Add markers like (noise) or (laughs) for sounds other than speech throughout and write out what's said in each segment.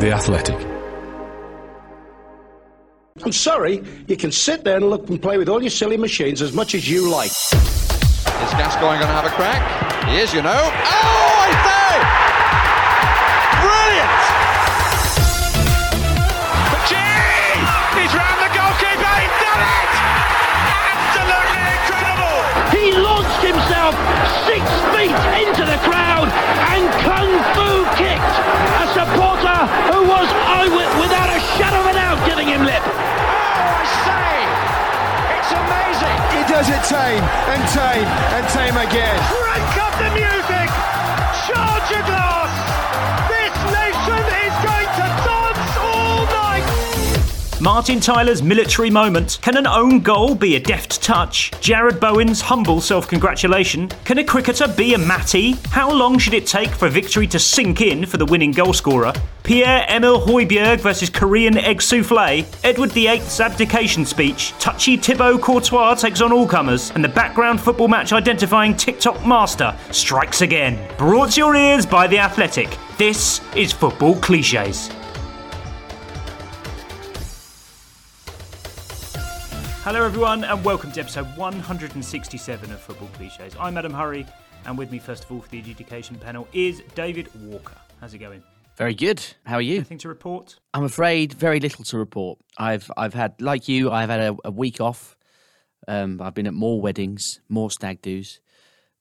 The Athletic. I'm sorry, you can sit there and look and play with all your silly machines as much as you like. Is Gascoigne going to have a crack? He is, you know. Oh, I say! Supporter who was eyewit- without a shadow of a doubt giving him lip. Oh, I say! It's amazing! He does it tame and tame and tame again. Crank up the music! Martin Tyler's military moment. Can an own goal be a deft touch? Jarrod Bowen's humble self congratulation. Can a cricketer be a Matty? How long should it take for victory to sink in for the winning goalscorer? Pierre-Emile Højbjerg versus Korean egg souffle. Edward VIII's abdication speech. Touchy Thibaut Courtois takes on all comers. And the background football match identifying TikTok master strikes again. Brought to your ears by The Athletic. This is Football Cliches. Hello, everyone, and welcome to episode 167 of Football Cliches. I'm Adam Hurrey, and with me, first of all, for the adjudication panel is David Walker. How's it going? Very good. How are you? Anything to report? I'm afraid very little to report. I've I've had like you. I've had a, a week off. Um, I've been at more weddings, more stag do's,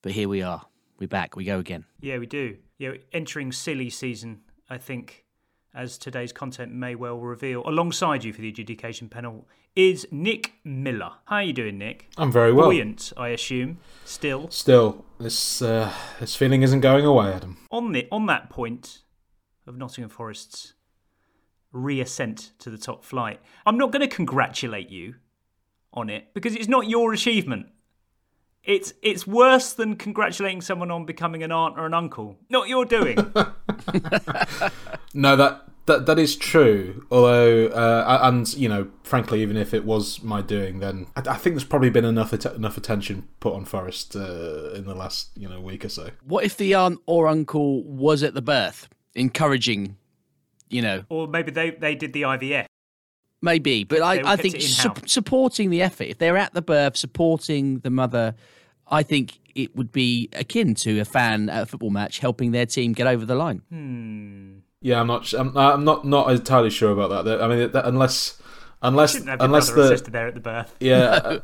but here we are. We're back. We go again. Yeah, we do. Yeah, entering silly season, I think, as today's content may well reveal. Alongside you for the adjudication panel is Nick Miller. How are you doing, Nick? I'm very well. Buoyant, I assume. Still Still, this uh, this feeling isn't going away, Adam. on the on that point of Nottingham Forest's reascent to the top flight. I'm not going to congratulate you on it because it's not your achievement. It's it's worse than congratulating someone on becoming an aunt or an uncle. Not your doing. (laughs) No, that that that is true. Although, uh, and you know, frankly, even if it was my doing, then I, I think there's probably been enough att- enough attention put on Forest uh, in the last you know week or so. What if the aunt or uncle was at the birth, encouraging, you know, or maybe they, they did the IVF. maybe, but I, I think su- supporting the effort. If they're at the birth, supporting the mother, I think it would be akin to a fan at a football match helping their team get over the line. Yeah, I'm not. I'm, I'm not not entirely sure about that. I mean, that, unless unless Shouldn't have your unless the sister there at the birth. (laughs) yeah, (laughs) uh,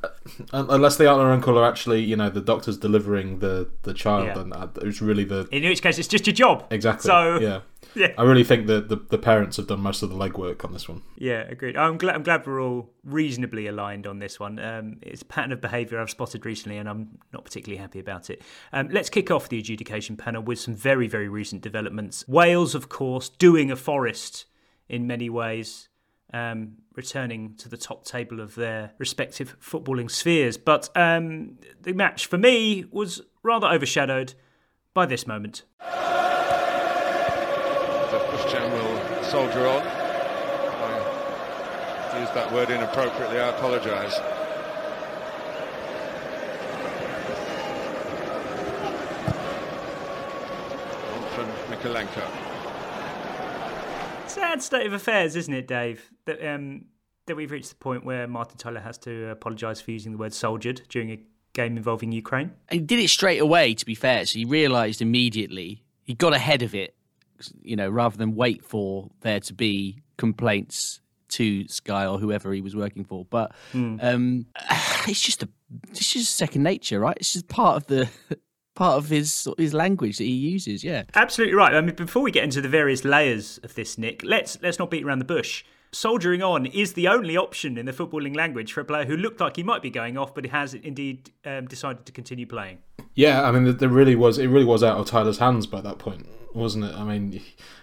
uh, unless the aunt or uncle are actually you know the doctors delivering the the child, Yeah. and uh, it's really the In which case, it's just your job. exactly. So yeah. (laughs) yeah. I really think that the, the parents have done most of the legwork on this one. Yeah, agreed. I'm glad. I'm glad we're all reasonably aligned on this one. Um, it's a pattern of behaviour I've spotted recently, and I'm not particularly happy about it. Um, let's kick off the adjudication panel with some very, very recent developments. Wales, of course, doing a Forest in many ways, um, returning to the top table of their respective footballing spheres. But um, the match for me was rather overshadowed by this moment. Christian will soldier on. I used that word inappropriately, I apologise. From Mykolenko. Sad state of affairs, isn't it, Dave? That um, that we've reached the point where Martin Tyler has to apologise for using the word soldiered during a game involving Ukraine. And he did it straight away, to be fair. So he realised immediately. He got ahead of it, you know, rather than wait for there to be complaints to Sky or whoever he was working for. But um, (sighs) it's just a, it's just second nature, right? It's just part of the part of his his language that he uses. Yeah. Absolutely right. I mean, before we get into the various layers of this, Nick, let's let's not beat around the bush. Soldiering on is the only option in the footballing language for a player who looked like he might be going off, but he has indeed um, decided to continue playing. Yeah, I mean, there- there really was. It really was out of Tyler's hands by that point, wasn't it? I mean,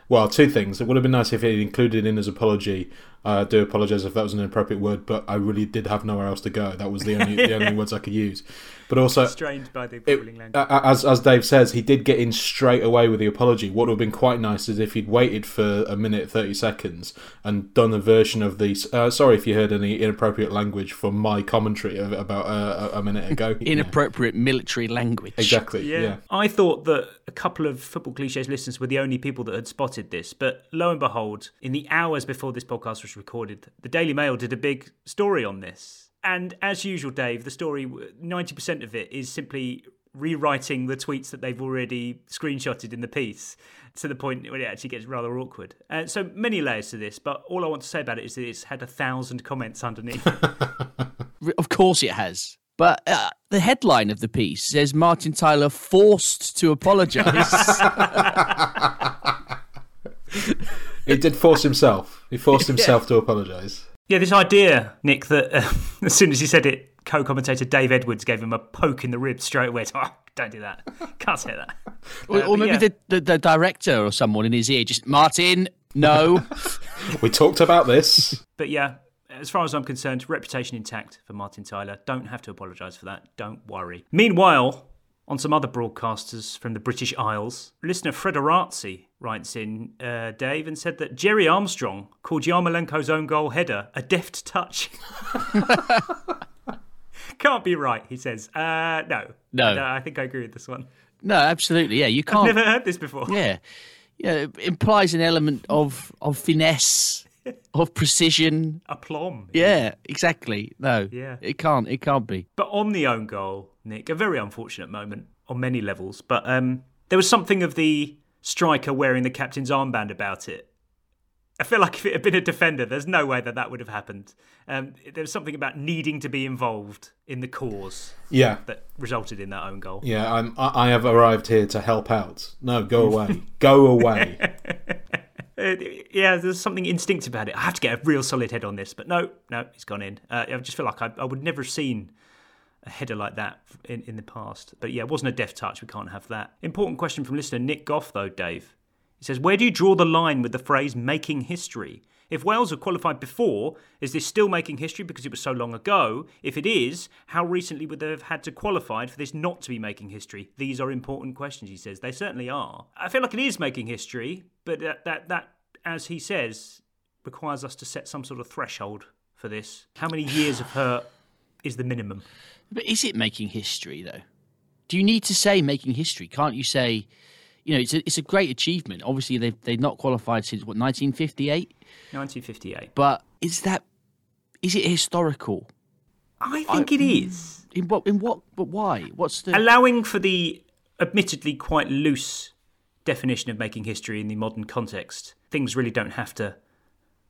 well, two things. It would have been nice if he included in his apology. uh, I do apologise if that was an inappropriate word, but I really did have nowhere else to go. That was the only (laughs) the only words I could use. But also, Strained by the it- language. a- a- as as Dave says, he did get in straight away with the apology. What would have been quite nice is if he'd waited for a minute thirty seconds and done a version of the. Uh, sorry if you heard any inappropriate language from my commentary of, about uh, a a minute ago. (laughs) Inappropriate military language. sandwich. Exactly. Yeah. I thought that a couple of football cliches listeners were the only people that had spotted this, but lo and behold, in the hours before this podcast was recorded, the Daily Mail did a big story on this. And as usual, Dave, the story, 90% of it is simply rewriting the tweets that they've already screenshotted in the piece to the point where it actually gets rather awkward. Uh, so many layers to this, but all I want to say about it is that it's had a thousand comments underneath. (laughs) Of course it has. But uh, the headline of the piece says Martin Tyler forced to apologise. (laughs) He did force himself. He forced (laughs) himself to apologise. Yeah, this idea, Nick, that uh, (laughs) as soon as he said it, co-commentator Dave Edwards gave him a poke in the ribs straight away. So, (laughs) oh, don't do that. Can't say that. or, Uh, or but maybe yeah. the, the, the director or someone in his ear just, Martin, no. (laughs) We talked about this. But yeah, as far as I'm concerned, reputation intact for Martin Tyler. Don't have to apologise for that. Don't worry. Meanwhile, on some other broadcasters from the British Isles, listener Frederazi writes in, uh, Dave, and said that Gerry Armstrong called Yarmolenko's own goal header a deft touch. (laughs) Can't be right, he says. Uh, no. No. I think I agree with this one. no, absolutely. Yeah, you can't. I've Never heard this before. Yeah. Yeah, it implies an element of, of finesse, (laughs) of precision. Aplomb. Yeah, exactly. No, Yeah. it can't. It can't be. But on the own goal, Nick, a very unfortunate moment on many levels. But um, there was something of the striker wearing the captain's armband about it. I feel like if it had been a defender, there's no way that that would have happened. Um, there was something about needing to be involved in the cause Yeah. that resulted in that own goal. Yeah, I'm, I I have arrived here to help out. No, go away. go away. (laughs) Yeah, there's something instinctive about it. I have to get a real solid head on this, but no, no, it's gone in. Uh, I just feel like I, I would never have seen a header like that in, in the past. But yeah, it wasn't a deft touch. We can't have that. Important question from listener Nick Goff, though, Dave. He says, Where do you draw the line with the phrase making history? If Wales have qualified before, is this still making history because it was so long ago? If it is, how recently would they have had to qualify for this not to be making history? These are important questions, he says. They certainly are. I feel like it is making history, but that, that, that as he says, requires us to set some sort of threshold for this. How many years of hurt is the minimum? But is it making history though? Do you need to say making history? Can't you say, you know, it's a, it's a great achievement. Obviously, they've they've not qualified since what 1958. 1958. But is that is it historical? I think it is. In what in what? But why? What's the? allowing for the admittedly quite loose definition of making history in the modern context, things really don't have to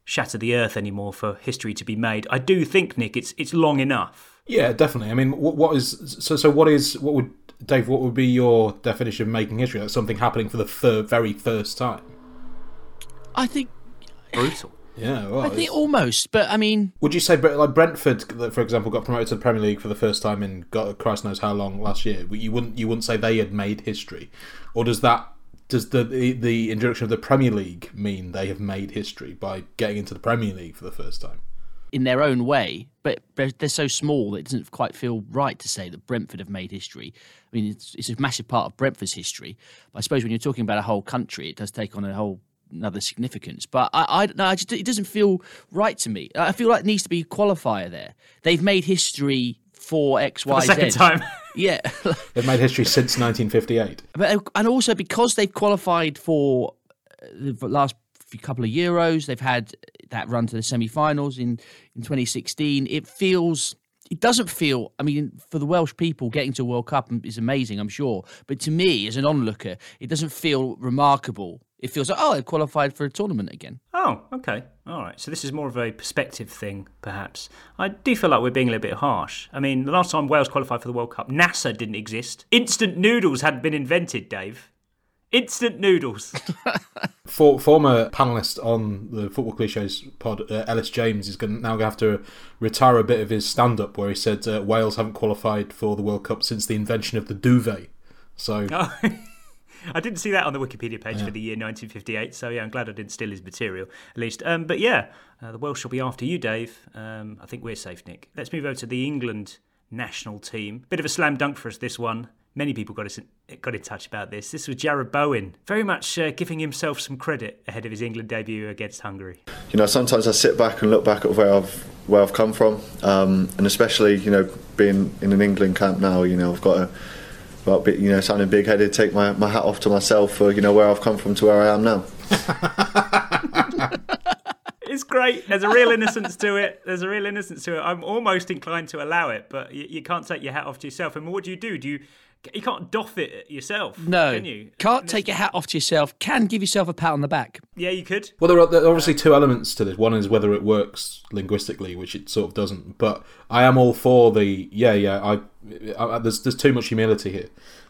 shatter the earth anymore for history to be made. I do think, Nick, it's it's long enough. Yeah, definitely. I mean, what, what is so? So, what is what would Dave? What would be your definition of making history? That's something happening for the fir- very first time. I think Brutal. Yeah, well, I think almost. But I mean, would you say like Brentford, for example, got promoted to the Premier League for the first time in God, Christ knows how long last year? You wouldn't you wouldn't say they had made history, or does that does the the, the introduction of the Premier League mean they have made history by getting into the Premier League for the first time? in their own way, but they're, so small that it doesn't quite feel right to say that Brentford have made history. I mean, it's, it's a massive part of Brentford's history. But I suppose when you're talking about a whole country, it does take on a whole another significance. But I, I, no, I just, it doesn't feel right to me. I feel like needs to be a qualifier there. They've made history for X, Y, The second Z. time. (laughs) Yeah, They've made history since 1958. but and also because they've qualified for uh, the last few couple of Euros, they've had that run to the semi-finals in in 2016. It feels. It doesn't feel. I mean, for the Welsh people, getting to a World Cup is amazing, I'm sure. But to me, as an onlooker, it doesn't feel remarkable. It feels like, oh, they qualified for a tournament again. Oh, okay. All right. So this is more of a perspective thing, perhaps. I do feel like we're being a little bit harsh. I mean, the last time Wales qualified for the World Cup, NASA didn't exist. Instant noodles hadn't been invented, Dave. Instant noodles. (laughs) For, former panelist on the Football Cliches pod, uh, Elis James, is gonna, now going to have to retire a bit of his stand up where he said uh, Wales haven't qualified for the World Cup since the invention of the duvet. So, Oh, (laughs) I didn't see that on the Wikipedia page for the year 1958, so yeah, I'm glad I didn't steal his material, at least. Um, but yeah, uh, the Welsh will be after you, Dave. Um, I think we're safe, Nick. Let's move over to the England national team. Bit of a slam dunk for us, this one. Many people got, us got in touch about this. This was Jarrod Bowen, very much uh, giving himself some credit ahead of his England debut against Hungary. you know, sometimes I sit back and look back at where I've where I've come from, um, and especially you know being in an England camp now, you know, I've got a bit, you know sounding big headed. Take my, my hat off to myself for you know where I've come from to where I am now. (laughs) It's great. There's a real innocence to it. There's a real innocence to it. I'm almost inclined to allow it, but you, you can't take your hat off to yourself. I mean, what do you do? Do you you can't doff it yourself? No, can you? Can't take your hat off to yourself. Can give yourself a pat on the back. Yeah, you could. Well, there are, there are obviously two elements to this. One is whether it works linguistically, which it sort of doesn't. But I am all for the yeah, yeah. I, I there's there's too much humility here.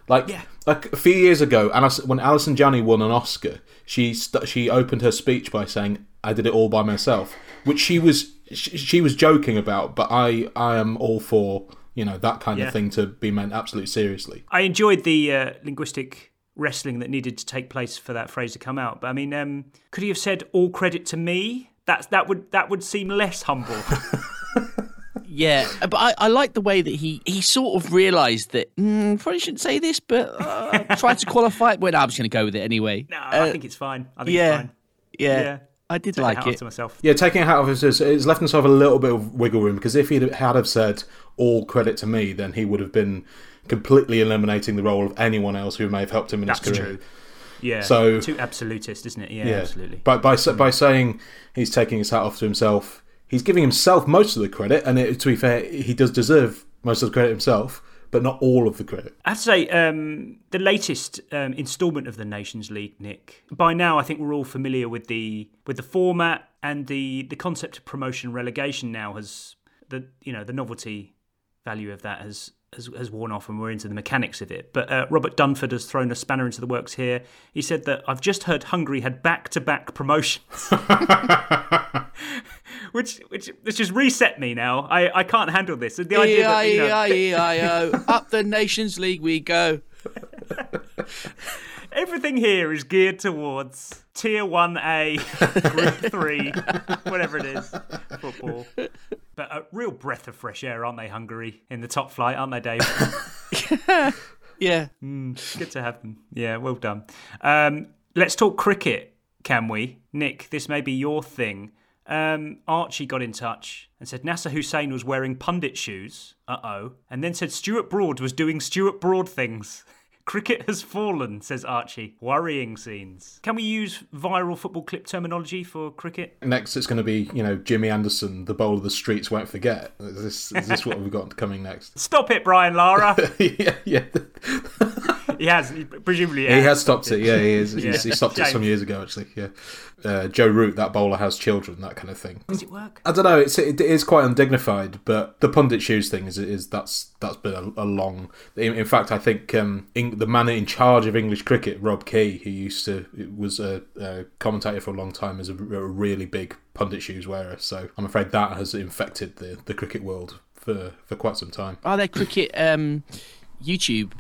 Like Yeah. like a few years ago, Alice, when Allison Janney won an Oscar, she st- she opened her speech by saying, "I did it all by myself," which she was she, she was joking about. But I I am all for you know that kind Yeah. of thing to be meant absolutely seriously. I enjoyed the uh, linguistic wrestling that needed to take place for that phrase to come out. But I mean, um, could he have said "all credit to me"? That's that would that would seem less humble. (laughs) Yeah, but I, I like the way that he, he sort of realised that mm, probably shouldn't say this, but uh, tried to qualify it. Well, no, I'm just going to go with it anyway. no, Uh, I think it's fine. I think yeah, it's fine. yeah, Yeah. I did Take my like hat off it. to myself. Yeah, taking it out of his, it's left himself a little bit of wiggle room because if he had have said all credit to me, then he would have been completely eliminating the role of anyone else who may have helped him in That's his career. true. Yeah. So- too absolutist, isn't it? Yeah, Yeah, absolutely. But by sa- mm. by saying he's taking his hat off to himself, he's giving himself most of the credit, and it, to be fair, he does deserve most of the credit himself, but not all of the credit. I have to say, um, the latest um, instalment of the Nations League, Nick. By now, I think we're all familiar with the with the format and the the concept of promotion relegation. Now has the you know the novelty value of that has has, has worn off, and we're into the mechanics of it. But uh, Robert Dunford has thrown a spanner into the works here. He said that I've just heard Hungary had back to back promotions. (laughs) Which, which, which just reset me now. I, I can't handle this. The idea that, you know, Up the Nations League we go. (laughs) Everything here is geared towards tier 1A, (laughs) group 3, whatever it is, football. But a real breath of fresh air, aren't they, Hungary, in the top flight, aren't they, Dave? (laughs) Yeah. Good to have them. Yeah, well done. Um, let's talk cricket, can we? Nick, this may be your thing. Um, Archie got in touch and said Nasser Hussain was wearing pundit shoes. Uh oh. And then said Stuart Broad was doing Stuart Broad things. (laughs) Cricket has fallen, says Archie. Worrying scenes. Can we use viral football clip terminology for cricket? Next, it's going to be you know Jimmy Anderson, the bowler the streets won't forget. Is this, is this what we've got coming next? (laughs) Stop it, Brian Lara. (laughs) yeah, yeah. he has, presumably. He has stopped it. Yeah, he is. Yeah. He stopped it some years ago, actually. Yeah, uh, Joe Root, that bowler has children, that kind of thing. Does it work? I don't know. It's it is quite undignified, but the pundit shoes thing is is that's that's been a, a long. In, in fact, I think um, in, the man in charge of English cricket, Rob Key, who used to was a, a commentator for a long time, is a, a really big pundit shoes wearer. So I'm afraid that has infected the, the cricket world for, for quite some time. Are there cricket um, YouTube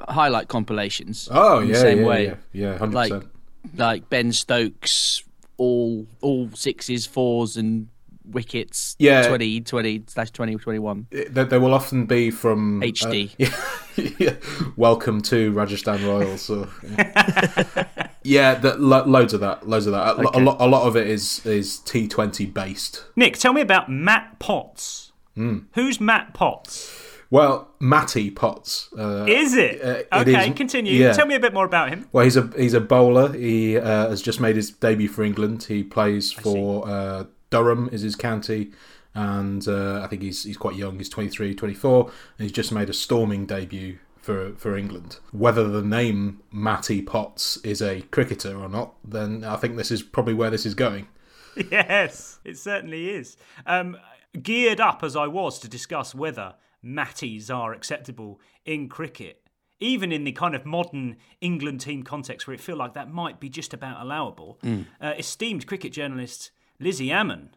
highlight compilations? Oh in yeah, the same yeah, way, yeah, yeah, hundred like percent. Like Ben Stokes, all all sixes, fours, and wickets. Yeah. 20, 20 slash twenty twenty one. They, they will often be from uh, HD. (laughs) yeah, yeah. Welcome to Rajasthan Royals. Or, yeah, (laughs) yeah that, lo- loads of that. Loads of that. A, lo- a, lot, a lot of it is is T Twenty based. Nick, tell me about Matt Potts. Hmm. Who's Matt Potts? Well, Matty Potts. Uh, Is it? uh, it okay, is- continue. yeah. Tell me a bit more about him. Well, he's a he's a bowler. He uh, has just made his debut for England. He plays for uh, Durham, is his county, and uh, I think he's he's quite young. He's 23, 24, and he's just made a storming debut for for England. Whether the name Matty Potts is a cricketer or not, then I think this is probably where this is going. (laughs) Yes, it certainly is. Um, geared up as I was to discuss whether matties are acceptable in cricket, even in the kind of modern England team context where it feel like that might be just about allowable. Uh, esteemed cricket journalist Lizzie Ammon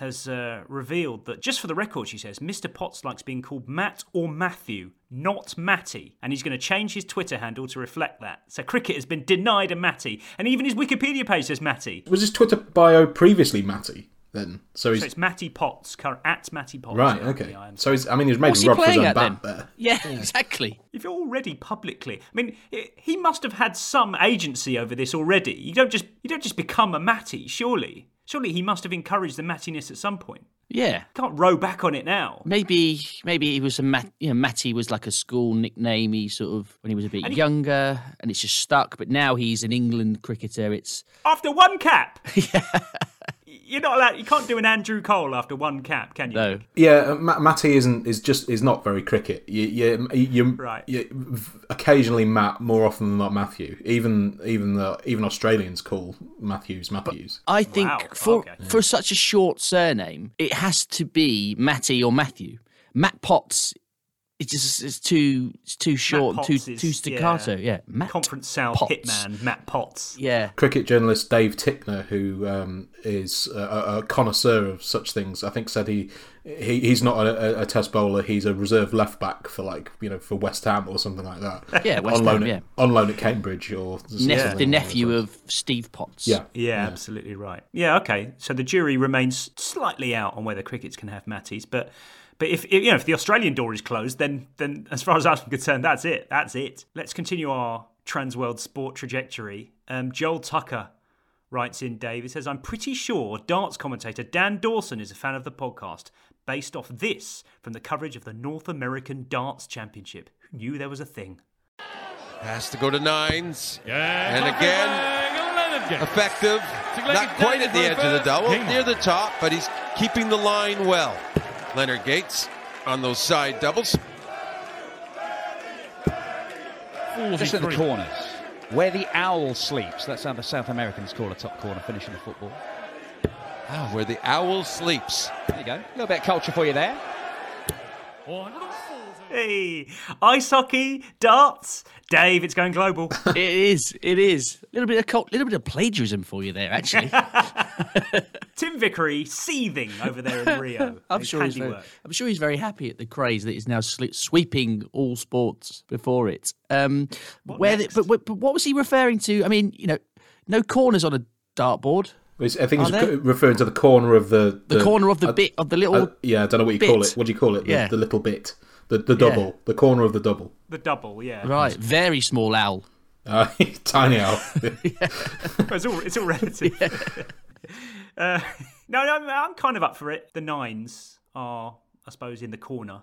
has uh, revealed that, just for the record, she says, Mr. Potts likes being called Matt or Matthew, not Matty, and he's going to change his Twitter handle to reflect that. So cricket has been denied a Matty, and even his Wikipedia page says Matty. Was his Twitter bio previously Matty? Then so he's So it's Matty Potts, cur- at Matty Potts. right. Okay. So he's I mean he's made What's a he rub his own at bat then? there. (laughs) Yeah, exactly. if you're already publicly, I mean, i- he must have had some agency over this already. You don't just you don't just become a Matty, surely. Surely he must have encouraged the Mattiness at some point. Yeah. Can't row back on it now. Maybe maybe he was a Matt, you know, Matty was like a school nickname. He sort of when he was a bit And he- younger, and it's just stuck. But now he's an England cricketer. It's After one cap. (laughs) You're not allowed. You can't do an Andrew Cole after one cap, can you? no. Yeah, uh, Matty isn't is just is not very cricket. You you you, Right. you occasionally Matt more often than not Matthew. Even even the even Australians call Matthews Matthews. I think Wow, for okay. for such a short surname, it has to be Matty or Matthew. Matt Potts. It's just it's too it's too short, and too is- too staccato. Yeah, Matt Conference South Potts. hitman Matt Potts. Yeah, Cricket journalist Dave Tickner, who um, is a, a a connoisseur of such things, I think said he, he he's not a, a- a test bowler. He's a reserve left back for like you know for West Ham or something like that. (laughs) Yeah, West on loan Ham, at, on loan at Cambridge or something Nep- the nephew of Steve Potts. yeah Yeah, absolutely right. Yeah, okay. So the jury remains slightly out on whether crickets can have matties, but but if, if you know if the Australian door is closed, then then as far as I'm concerned, that's it. That's it. Let's continue our Transworld Sport trajectory. Um, Joel Tucker writes in. Dave he says, "I'm pretty sure darts commentator Dan Dawson is a fan of the podcast." Based off this from the coverage of the North American Darts Championship. Who knew there was a thing? Has to go to nines. and again, effective. Not quite at the edge of the double, near the top, but he's keeping the line well. Leonard Gates on those side doubles. Just in the corners, where the owl sleeps. That's how the South Americans call a top corner finish in the football. Ah, where the owl sleeps. There you go. A little bit of culture for you there. Hey, ice hockey, darts, Dave. It's going global. (laughs) it is. It is a little bit of cult, little bit of plagiarism for you there, actually. (laughs) Tim Vickery seething over there in (laughs) Rio. I'm sure he's very. I'm sure he's very happy at the craze that is now sweeping all sports before it. Um, where the, but, but but what was he referring to? I mean, you know, no corners on a dartboard. I think he's referring to the corner of the The corner of the uh, bit- of the little uh, yeah, I don't know what you call it. What do you call it? The, Yeah. the little bit, the the Yeah. double, the corner of the double. The double, yeah. Right, very small owl. Uh, (laughs) tiny owl. (laughs) it's all it's all relative. (laughs) uh, no, no, I'm, I'm kind of up for it. The nines are, I suppose, in the corner,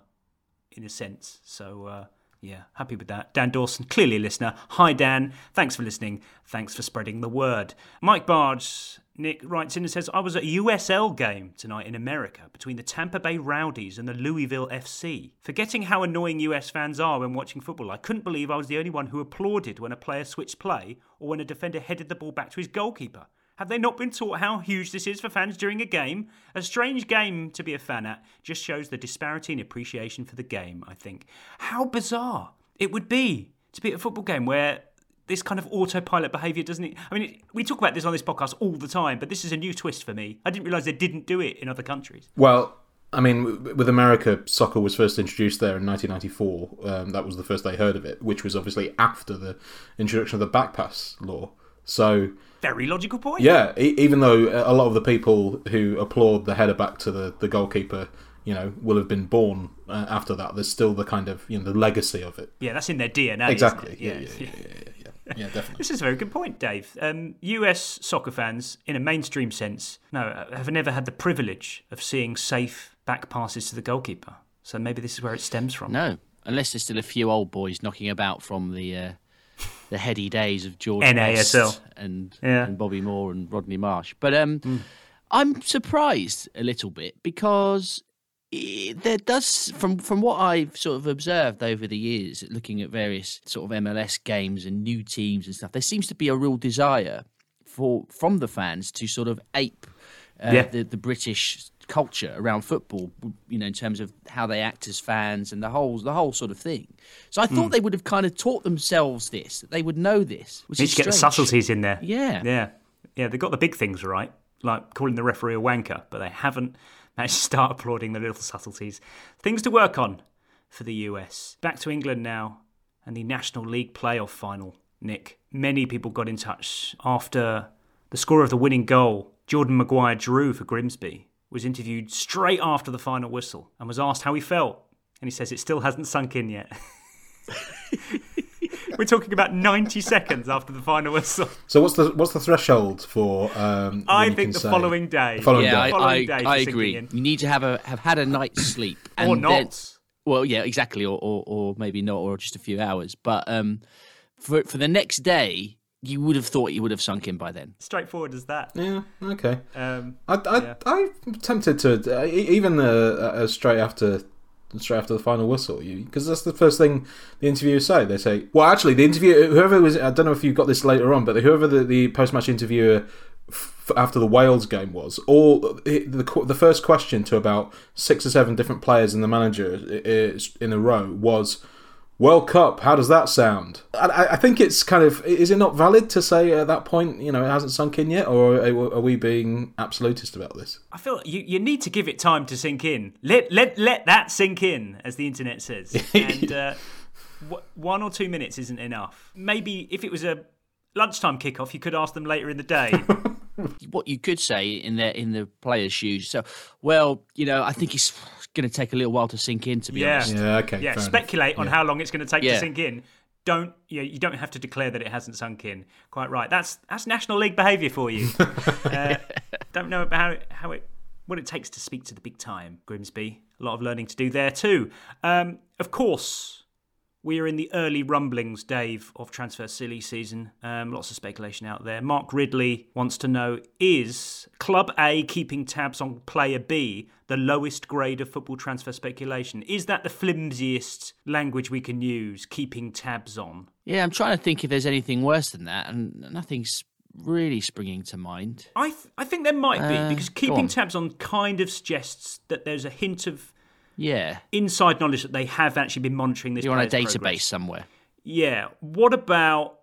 in a sense. So uh, yeah, happy with that. Dan Dawson, clearly a listener. Hi Dan, thanks for listening. Thanks for spreading the word. Mike Barge. Nick writes in and says, I was at a USL game tonight in America between the Tampa Bay Rowdies and the Louisville FC. Forgetting how annoying US fans are when watching football, I couldn't believe I was the only one who applauded when a player switched play or when a defender headed the ball back to his goalkeeper. Have they not been taught how huge this is for fans during a game? A strange game to be a fan at just shows the disparity in appreciation for the game, I think. How bizarre it would be to be at a football game where this kind of autopilot behaviour doesn't it? I mean, it, we talk about this on this podcast all the time, but this is a new twist for me. I didn't realise they didn't do it in other countries. Well, I mean, with America, soccer was first introduced there in 1994. Um, that was the first they heard of it, which was obviously after the introduction of the backpass law. So, Very logical point. yeah, e- even though a lot of the people who applaud the header back to the, the goalkeeper, you know, will have been born uh, after that, there's still the kind of, you know, the legacy of it. Yeah, that's in their DNA. Exactly. Yeah, yeah, yeah, yeah, yeah, yeah, definitely. This is a very good point, Dave. Um, US soccer fans, in a mainstream sense, no, uh, have never had the privilege of seeing safe back passes to the goalkeeper. So maybe this is where it stems from. No, unless there's still a few old boys knocking about from the uh, the heady days of George NASL. And, Yeah. and Bobby Moore and Rodney Marsh. But um, I'm surprised a little bit because there does, from from what I've sort of observed over the years, looking at various sort of MLS games and new teams and stuff, there seems to be a real desire for from the fans to sort of ape uh, Yeah. the, the British culture around football, you know, in terms of how they act as fans and the whole the whole sort of thing. So I thought Mm. they would have kind of taught themselves this, that they would know this. Which Need is to get the subtleties in there. Yeah. Yeah. Yeah, they got the big things right, like calling the referee a wanker, but they haven't to (laughs) start applauding the little subtleties. Things to work on for the US. Back to England now and the National League playoff final. Nick, many people got in touch after the score of the winning goal. Jordan Maguire-Drew for Grimsby was interviewed straight after the final whistle and was asked how he felt. And he says it still hasn't sunk in yet. (laughs) We're talking about 90 seconds after the final whistle. So what's the what's the threshold for? Um, I think the following day. The following yeah, day. I, Following I, day I agree. in. You need to have a have had a night's sleep, and Or then- not. well, yeah, exactly, or, or or maybe not, or just a few hours. But um, for for the next day, you would have thought you would have sunk in by then. Straightforward as that. Yeah. Okay. Um, I, I, Yeah. I'm tempted to uh, e- even uh, uh, straight after straight after the final whistle, because that's the first thing the interviewers say. They say, well, actually, the interview whoever was I don't know if you got this later on, but whoever the, the post match interviewer f- after the Wales game was, all the the first question to about six or seven different players and the manager in a row was. World Cup, how does that sound? I- I, I think it's kind of. Is it not valid to say at that point, you know, it hasn't sunk in yet, or are, are we being absolutist about this? I feel you, you need to give it time to sink in. Let let let that sink in, as the internet says. (laughs) And uh, w- one or two minutes isn't enough. Maybe if it was a lunchtime kickoff, you could ask them later in the day. (laughs) What you could say in the in the player's shoes. So, well, you know, I think it's going to take a little while to sink in. To be yeah, honest, Yeah, okay, Yeah, fair enough. speculate on Yeah. how long it's going to take to sink in. Don't you, know, you don't have to declare that it hasn't sunk in. Quite right. That's that's National League behaviour for you. (laughs) uh, don't know about how it, how it what it takes to speak to the big time, Grimsby. A lot of learning to do there too. Um, of course, we are in the early rumblings, Dave, of transfer silly season. Um, lots of speculation out there. Mark Ridley wants to know Is Club A keeping tabs on player B the lowest grade of football transfer speculation? Is that the flimsiest language we can use, keeping tabs on? yeah, I'm trying to think if there's anything worse than that, and nothing's really springing to mind. I, th- I think there might be, Uh, because keeping on. tabs on kind of suggests that there's a hint of Yeah, inside knowledge that they have actually been monitoring this you're on a database progress. somewhere. Yeah. What about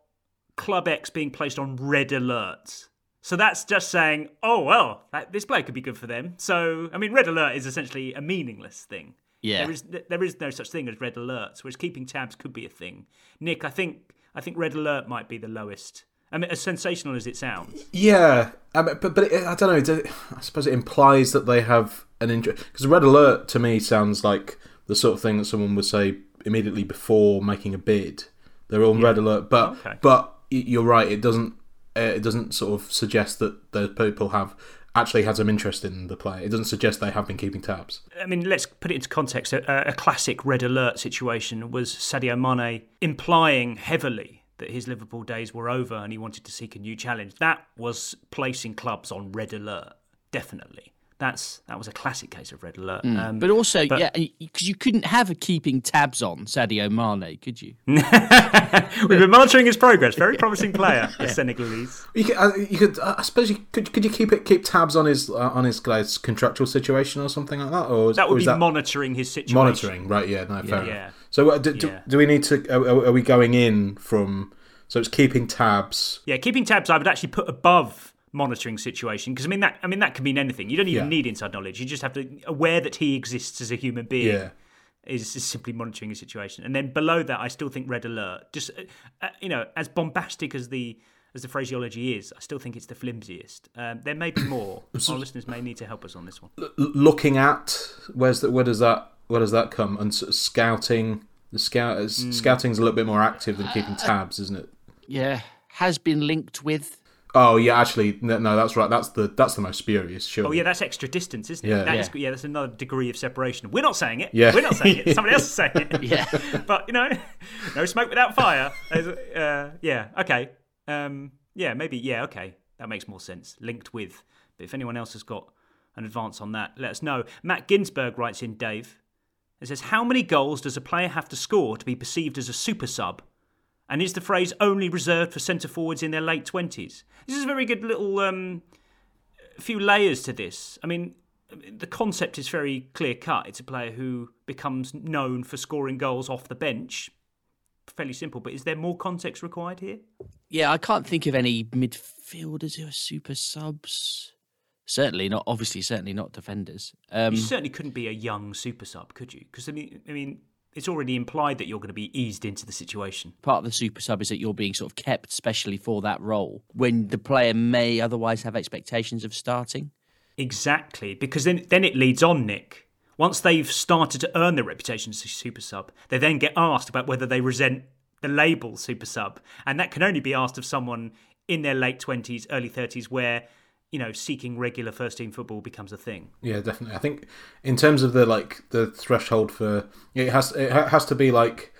Club X being placed on red alerts? So that's just saying, oh well, that, this player could be good for them. So I mean, red alert is essentially a meaningless thing. Yeah. There is there is no such thing as red alerts, whereas keeping tabs could be a thing. Nick, I think I think red alert might be the lowest. I mean, as sensational as it sounds. Yeah, I mean, but but it, I don't know. it- I suppose it implies that they have an interest because red alert to me sounds like the sort of thing that someone would say immediately before making a bid. They're on red alert, but Okay. but you're right. It doesn't uh, it doesn't sort of suggest that those people have actually had some interest in the player. It doesn't suggest they have been keeping tabs. I mean, let's put it into context. A, a classic red alert situation was Sadio Mane implying heavily that his Liverpool days were over and he wanted to seek a new challenge. That was placing clubs on red alert, definitely. That's that was a classic case of red alert. Um, Mm. But also, but- yeah, because you couldn't have a keeping tabs on Sadio Mane, could you? (laughs) We've been monitoring his progress. Very promising player, (laughs) the Senegalese. You could, uh, you could I suppose you could could you keep it keep tabs on his uh, on his guy's contractual situation or something like that, or is- That would is be monitoring his situation. monitoring, right? Yeah, no, fair Yeah. enough. So uh, do, do, Yeah. do we need to? Are, are we going in from? So it's keeping tabs. Yeah, keeping tabs I would actually put above monitoring situation because I mean that I mean that can mean anything. You don't even Yeah. need inside knowledge. You just have to aware that he exists as a human being. Yeah. Is, is simply monitoring a situation, and then below that, I still think red alert. Just uh, uh, you know, as bombastic as the as the phraseology is, I still think it's the flimsiest. Um, there may be (coughs) more. Our listeners may need to help us on this one. L- looking at where's that? Where does that? Where does that come? And sort of scouting. The scout Hmm. scouting's a little bit more active than keeping tabs, isn't it? Yeah, has been linked with. Oh yeah, actually, no, no, that's right. That's the that's the most spurious. Sure. Oh yeah, that's extra distance, isn't it? Yeah. That is- Yeah. yeah, that's another degree of separation. We're not saying it. Yeah. We're not saying it. (laughs) Somebody else is saying it. Yeah. (laughs) but you know, no smoke without fire. Uh, yeah. Okay. Um, yeah. Maybe. Yeah. Okay. That makes more sense. Linked with. But if anyone else has got an advance on that, let us know. Matt Ginsberg writes in Dave. It says, "How many goals does a player have to score to be perceived as a super sub?" And is the phrase only reserved for centre forwards in their late twenties? This is a very good little um, few layers to this. I mean, the concept is very clear cut. It's a player who becomes known for scoring goals off the bench. Fairly simple, but is there more context required here? Yeah, I can't think of any midfielders who are super subs. Certainly not. Obviously, certainly not defenders. Um, you certainly couldn't be a young super sub, could you? Because I mean, I mean, it's already implied that you're going to be eased into the situation. part of the super sub is that you're being sort of kept specially for that role when the player may otherwise have expectations of starting. Exactly, because then then it leads on, Nick. Once they've started to earn their reputation as a super sub, they then get asked about whether they resent the label super sub, and that can only be asked of someone in their late twenties, early thirties, where you know seeking regular first team football becomes a thing. Yeah, definitely. I think in terms of the like the threshold for it has it has to be like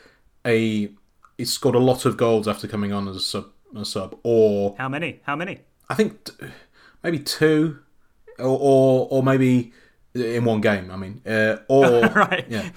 a he's scored a lot of goals after coming on as a sub, a sub or how many? How many? I think maybe two, or or, or maybe in one game. I mean, uh, or (laughs) right, yeah,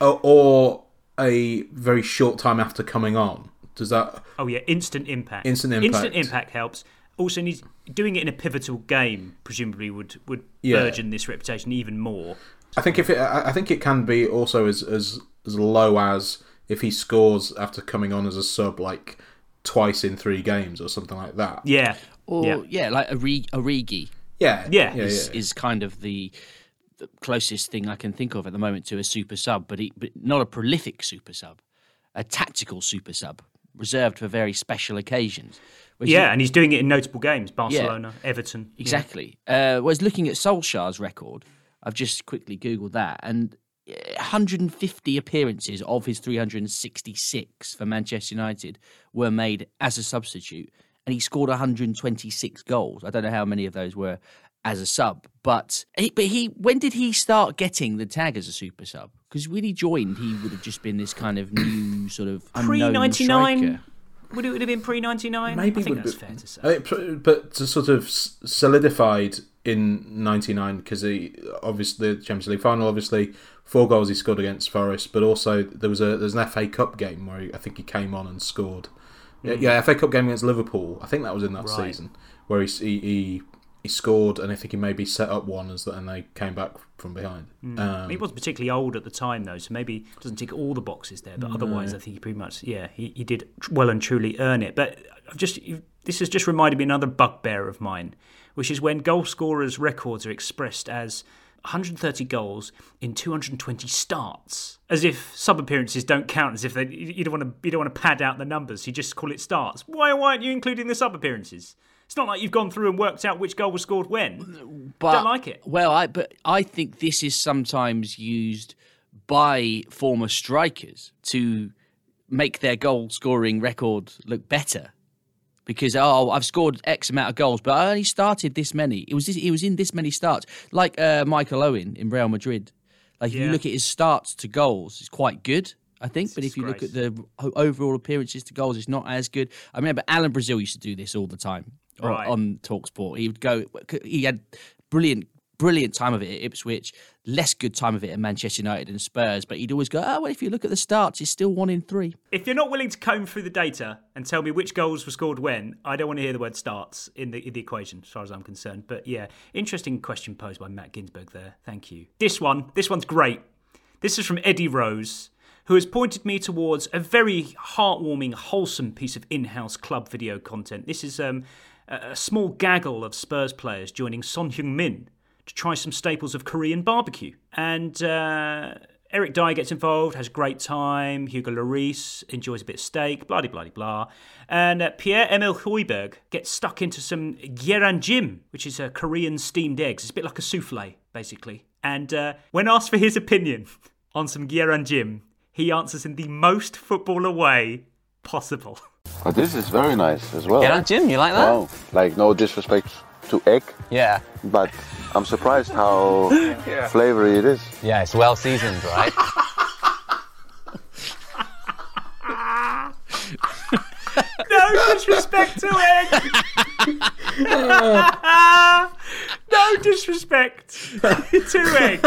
or, or a very short time after coming on. Does that? Oh yeah, instant impact. Instant impact. Instant impact helps. Also, needs doing it in a pivotal game. Presumably, would would Yeah. burgeon this reputation even more. I think if it, I I think it can be also as as as low as if he scores after coming on as a sub like twice in three games or something like that. Yeah. Or Yeah. yeah, like Origi, Origi Yeah, Yeah. yeah, is, yeah. is kind of the, the closest thing I can think of at the moment to a super sub, but, he, but not a prolific super sub, a tactical super sub reserved for very special occasions. Yeah, and he's doing it in notable games: Barcelona, Everton. yeah. Exactly. Uh, whereas looking at Solskjaer's record, I've just quickly googled that, and uh, 150 appearances of his 366 for Manchester United were made as a substitute, and he scored 126 goals. I don't know how many of those were as a sub, but he, but he when did he start getting the tag as a super sub? Because when he joined, he would have just been this kind of new (coughs) sort of Pre unknown ninety striker. nine. Would it would have been pre ninety nine? Maybe I think would that's be- fair to say. I think but to sort of solidified in '99 because he obviously the Champions League final, obviously four goals he scored against Forest, but also there was a there's an FA Cup game where he, I think he came on and scored. Yeah, yeah, FA Cup game against Liverpool. I think that was in that Mm. Right. season where he, he he he scored and I think he maybe set up one as and they came back from behind. Um, he wasn't particularly old at the time, though, so maybe doesn't tick all the boxes there. But otherwise, I think he pretty much, yeah, he, he did well and truly earn it. But just this has just reminded me of another bugbear of mine, which is when goal scorers' records are expressed as 130 goals in 220 starts, as if sub appearances don't count, as if they, you you don't want to you don't want to pad out the numbers. You just call it starts. Why, why aren't you including the sub appearances? It's not like you've gone through and worked out which goal was scored when. but, Don't like it. Well, I but I think this is sometimes used by former strikers to make their goal scoring record look better. Because oh, I've scored X amount of goals, but I only started this many. It was this, it was in this many starts, like uh, Michael Owen in Real Madrid. Like if you look at his starts to goals, it's quite good, I think. but if you look at the overall appearances to goals, it's not as good. I remember Alan Brazil used to do this all the time Right. on Talksport. He would go. He had brilliant, brilliant time of it at Ipswich. Less good time of it at Manchester United and Spurs. But he'd always go, "Oh, well, if you look at the starts, it's still one in three. If you're not willing to comb through the data and tell me which goals were scored when, I don't want to hear the word starts in the in the equation, as far as I'm concerned. But yeah, interesting question posed by Matt Ginsberg there. Thank you. This one, this one's great. This is from Eddie Rose, who has pointed me towards a very heartwarming, wholesome piece of in-house club video content. This is um, a small gaggle of Spurs players joining Son Heung-min to try some staples of Korean barbecue. And uh, Eric Dier gets involved, has a great time. Hugo Lloris enjoys a bit of steak, blah, blah, blah, blah. And uh, Pierre-Emile Højbjerg gets stuck into some Gyeranjim, which is a Korean steamed eggs. It's a bit like a souffle, basically. And uh, when asked for his opinion on some Gyeranjim, he answers in the most footballer way possible. (laughs) But this is very nice as well. Yeah, Jim, you like that? Wow. Like no disrespect to egg, Yeah. but I'm surprised how (laughs) flavory it is. Yeah, it's well seasoned, right? (laughs) (laughs) No disrespect to egg. no disrespect to egg.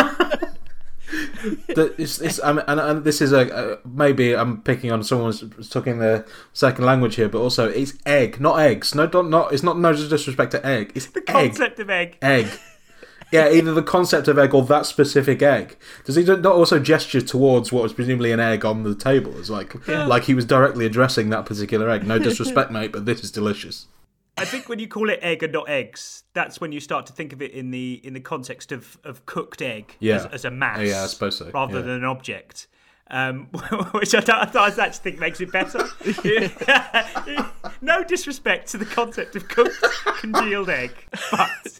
(laughs) it's, it's, I mean, and, and this is a, a maybe I'm picking on someone's talking their second language here, but also it's egg, not eggs. No, don't not. It's not no disrespect to egg. It's The egg. concept of egg. Egg. (laughs) Yeah, either the concept of egg or that specific egg. Does he not also gesture towards what was presumably an egg on the table? It's like Yeah. like he was directly addressing that particular egg. No disrespect, mate, but this is delicious. I think when you call it egg and not eggs, that's when you start to think of it in the in the context of, of cooked egg Yeah. as, as a mass, Yeah, I suppose so, rather yeah. than an object. Um, (laughs) which I, don't- I actually think makes it better. (laughs) (laughs) no disrespect to the concept of cooked congealed egg, but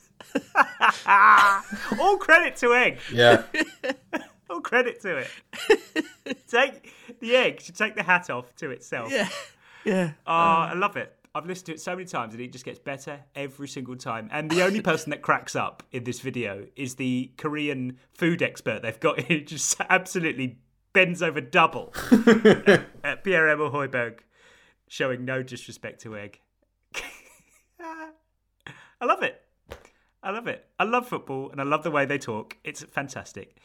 all credit to egg. Yeah. All credit to it. take the egg should take the hat off to itself. Yeah. Yeah. Oh, I love it. I've listened to it so many times and it just gets better every single time. And the only person that cracks up in this video is the Korean food expert they've got (laughs) who just absolutely bends over double (laughs) at Pierre-Emile Højbjerg, showing no disrespect to egg. (laughs) I love it. I love it. I love football and I love the way they talk. It's fantastic.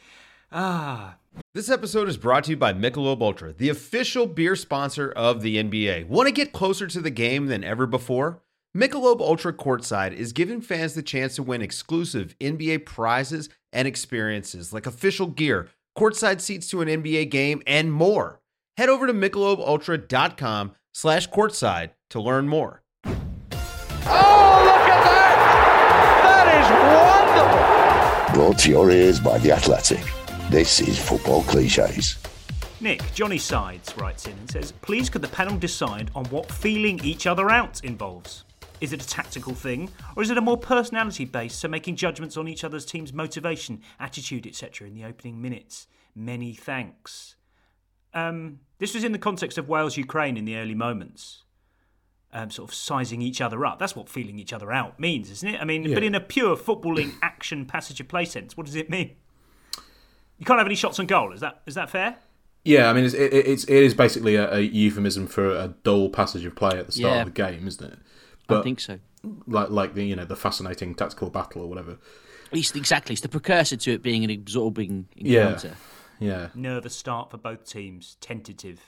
Ah. This episode is brought to you by Michelob Ultra, the official beer sponsor of the NBA. Want to get closer to the game than ever before? Michelob Ultra Courtside is giving fans the chance to win exclusive NBA prizes and experiences like official gear, courtside seats to an NBA game, and more. Head over to michelobultra.com slash courtside to learn more. Oh, look at that! That is wonderful! Brought to your ears by The Athletic. This is Football Cliches. Nick, Johnny Sides writes in and says, Please could the panel decide on what feeling each other out involves? Is it a tactical thing, or is it a more personality based, so making judgments on each other's team's motivation, attitude, etc. in the opening minutes? Many thanks. Um, this was in the context of Wales Ukraine in the early moments. Um, sort of sizing each other up. That's what feeling each other out means, isn't it? I mean, Yeah. but in a pure footballing action passage of play sense, what does it mean? You can't have any shots on goal. Is that is that fair? Yeah, I mean, it's it, it's it is basically a, a euphemism for a dull passage of play at the start Yeah. of the game, isn't it? I think so. Like like the you know the fascinating tactical battle or whatever. It's exactly. It's the precursor to it being an absorbing encounter. Yeah. Nervous start for both teams. Tentative.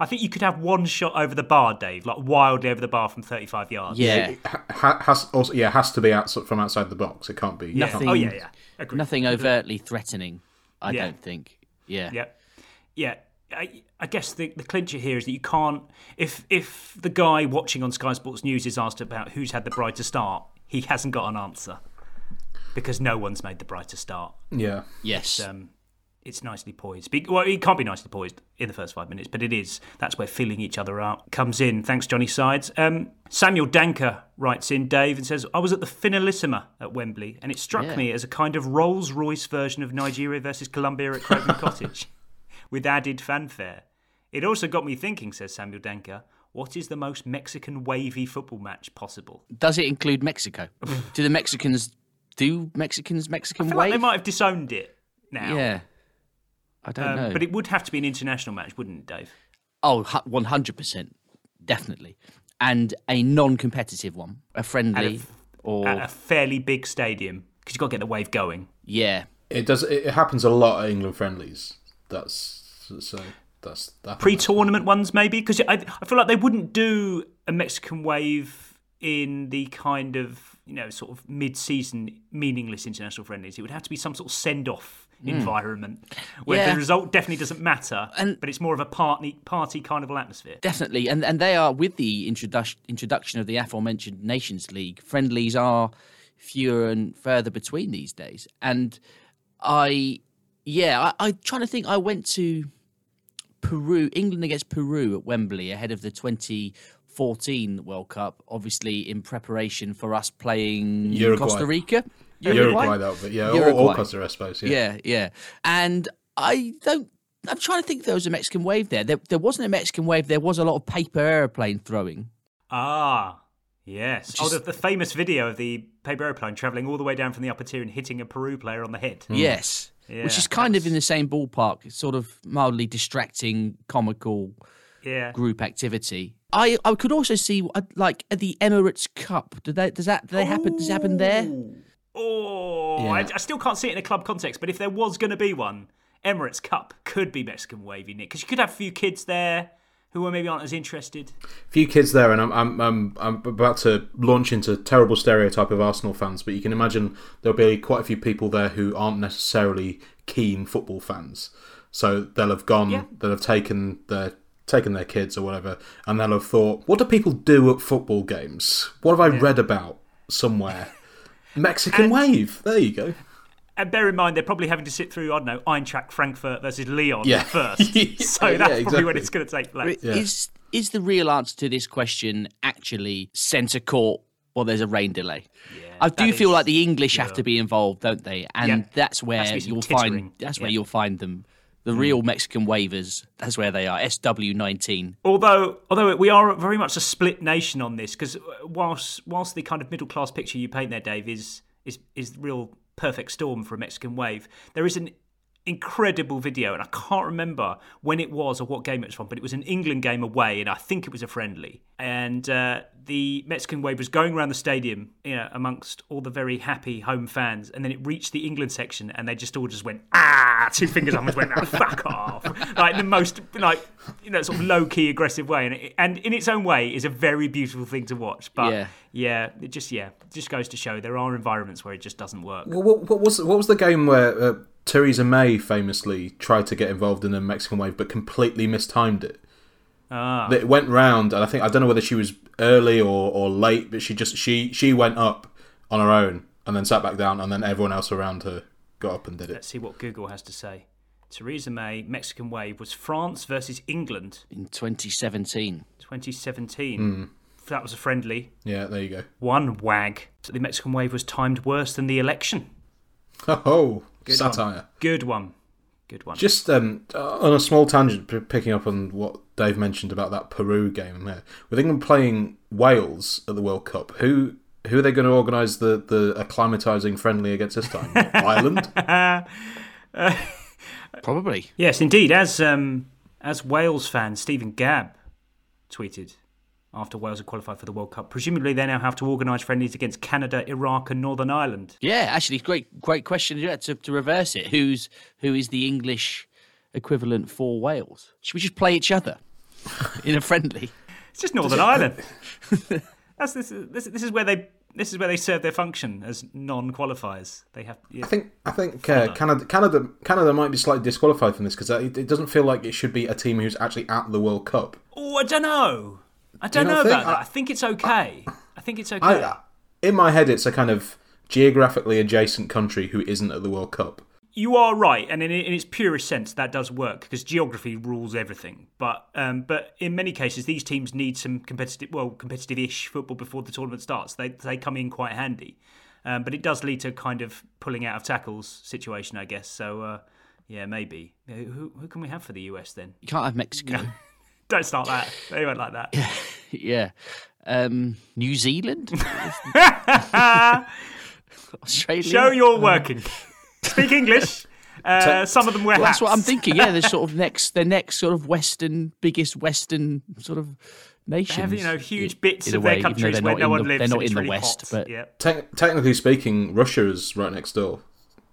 I think you could have one shot over the bar, Dave, like wildly over the bar from 35 yards. Yeah, it ha- has also yeah has to be out from outside the box. It can't be it Nothing. can't- Oh, yeah, yeah. Agreed. Nothing mm-hmm. overtly threatening. I Yeah. don't think. Yeah. Yeah. Yeah. I, I guess the, the clincher here is that you can't. If if the guy watching on Sky Sports News is asked about who's had the brighter start, he hasn't got an answer because no one's made the brighter start. Yeah. Yes. It's, um, it's nicely poised. Well, it can't be nicely poised in the first five minutes, but it is. That's where filling each other out comes in. Thanks, Johnny Sides. Um, Samuel Danker writes in, Dave, and says, I was at the Finalissima at Wembley, and it struck Yeah. me as a kind of Rolls Royce version of Nigeria versus Colombia at Craven Cottage, (laughs) with added fanfare. It also got me thinking, says Samuel Danker, what is the most Mexican wavy football match possible? Does it include Mexico? (laughs) do the Mexicans do Mexicans Mexican wave? like they might have disowned it now. Yeah. I don't Um, know. But it would have to be an international match, wouldn't it, Dave? Oh, Oh, one hundred percent, definitely, and a non-competitive one, a friendly, At a- or At a fairly big stadium, because you've got to get the wave going. yeah, It does. It happens a lot at England friendlies. That's so. That's that. Pre-tournament ones, maybe, because I, I feel like they wouldn't do a Mexican wave in the kind of you know sort of mid-season meaningless international friendlies. It would have to be some sort of send-off Mm. environment where Yeah. the result definitely doesn't matter, but it's more of a party party carnival atmosphere. definitely, and and they are with the introduction introduction of the aforementioned Nations League. Friendlies are fewer and further between these days, and I, yeah, I, I'm trying to think. I went to Peru, England against Peru at Wembley ahead of the 2014 World Cup, obviously in preparation for us playing Uruguay. Costa Rica. Uruguay, that would be- yeah, or- or Uruguay. Costa, I suppose, yeah. yeah, yeah. And I don't. I'm trying to think if there was a Mexican wave there. There, there wasn't a Mexican wave. There was a lot of paper airplane throwing. Ah, yes. Which oh, the, the famous video of the paper aeroplane travelling all the way down from the upper tier and hitting a Peru player on the head. Yes, Yeah, which is kind of in the same ballpark. Sort of mildly distracting, comical Yeah. group activity. I, I could also see uh, like at the Emirates Cup. Did that does that do they happen? Does it happen there? Oh, Yeah. I, I still can't see it in a club context, but if there was going to be one, Emirates Cup could be Mexican wavy, Nick, because you could have a few kids there who maybe aren't as interested. few kids there, and I'm, I'm I'm I'm about to launch into terrible stereotype of Arsenal fans, but you can imagine there'll be quite a few people there who aren't necessarily keen football fans. So they'll have gone, Yeah. they'll have taken their taken their kids or whatever, and they'll have thought, what do people do at football games? What have I read about somewhere? Mexican wave. There you go. And bear in mind, they're probably having to sit through, I don't know, Eintracht Frankfurt versus Leon Yeah. first. (laughs) Yeah, so that's yeah, probably when it's going to take place. Is is the real answer to this question actually centre court or there's a rain delay? I do feel is- like the English have to be involved, don't they? And Yeah. that's where be you'll tittering. find. That's where Yeah. you'll find them. The Mm. real Mexican waivers. That's where they are. SW19. Although, although we are very much a split nation on this, because whilst whilst the kind of middle class picture you paint there, Dave, is is is the real perfect storm for a Mexican wave, there is an incredible video, and I can't remember when it was or what game it was from, but it was an England game away, and I think it was a friendly. And uh, the Mexican wave was going around the stadium, you know, amongst all the very happy home fans, and then it reached the England section, and they just all just went ah, two fingers up, and went ah, fuck (laughs) off, like the most like you know sort of low key aggressive way, and it, and in its own way is a very beautiful thing to watch. But Yeah. yeah, it just yeah, it just goes to show there are environments where it just doesn't work. Well, what, what was what was the game where uh, Theresa May famously tried to get involved in the Mexican wave but completely mistimed it? Ah. It went round, and I think I don't know whether she was early or, or late, but she just she she went up on her own and then sat back down, and then everyone else around her got up and did it. Let's see what Google has to say. Theresa May Mexican wave was France versus England in 2017. 2017. Mm. That was a friendly. Yeah, there you go. One wag. So the Mexican wave was timed worse than the election. (laughs) Oh, Good satire. One. Good one. Good one. Just um, on a small tangent, p- picking up on what Dave mentioned about that Peru game there. With England playing Wales at the World Cup, who who are they going to organise the the acclimatising friendly against this time? (laughs) Ireland. (laughs) Probably. Yes, indeed. As um, as Wales fan Stephen Gabb tweeted after Wales had qualified for the World Cup, presumably they now have to organise friendlies against Canada, Iraq, and Northern Ireland. Yeah, actually, great, great question yeah, to, to reverse it. Who's who is the English equivalent for Wales? Should we just play each other (laughs) in a friendly? It's just Northern Ireland. (laughs) That's this, this. This is where they. This is where they serve their function as non-qualifiers. They have. I think I think uh, Canada Canada Canada might be slightly disqualified from this because it, it doesn't feel like it should be a team who's actually at the World Cup. Oh, I don't know. I don't You know don't about think? that. I think it's okay. I think it's okay. I, in my head, it's a kind of geographically adjacent country who isn't at the World Cup. You are right, and in, in its purest sense, that does work because geography rules everything. But um, but in many cases, these teams need some competitive, well, competitive-ish football before the tournament starts. They they come in quite handy, um, but it does lead to kind of pulling out of tackles situation, I guess. So uh, yeah, maybe who who can we have for the US then? You can't have Mexico. (laughs) Don't start that. They won't like that. (laughs) yeah. Um, New Zealand? (laughs) Australia? Show you're working. (laughs) Speak English. Uh, some of them wear Well, hats. that's what I'm thinking. Yeah, they're sort of next, they're next sort of Western, biggest Western sort of nations. They have, you know, huge bits in a of way, their even countries where no one the- lives. They're not it's in the really West, hot. but yeah. Te- technically speaking, Russia is right next door.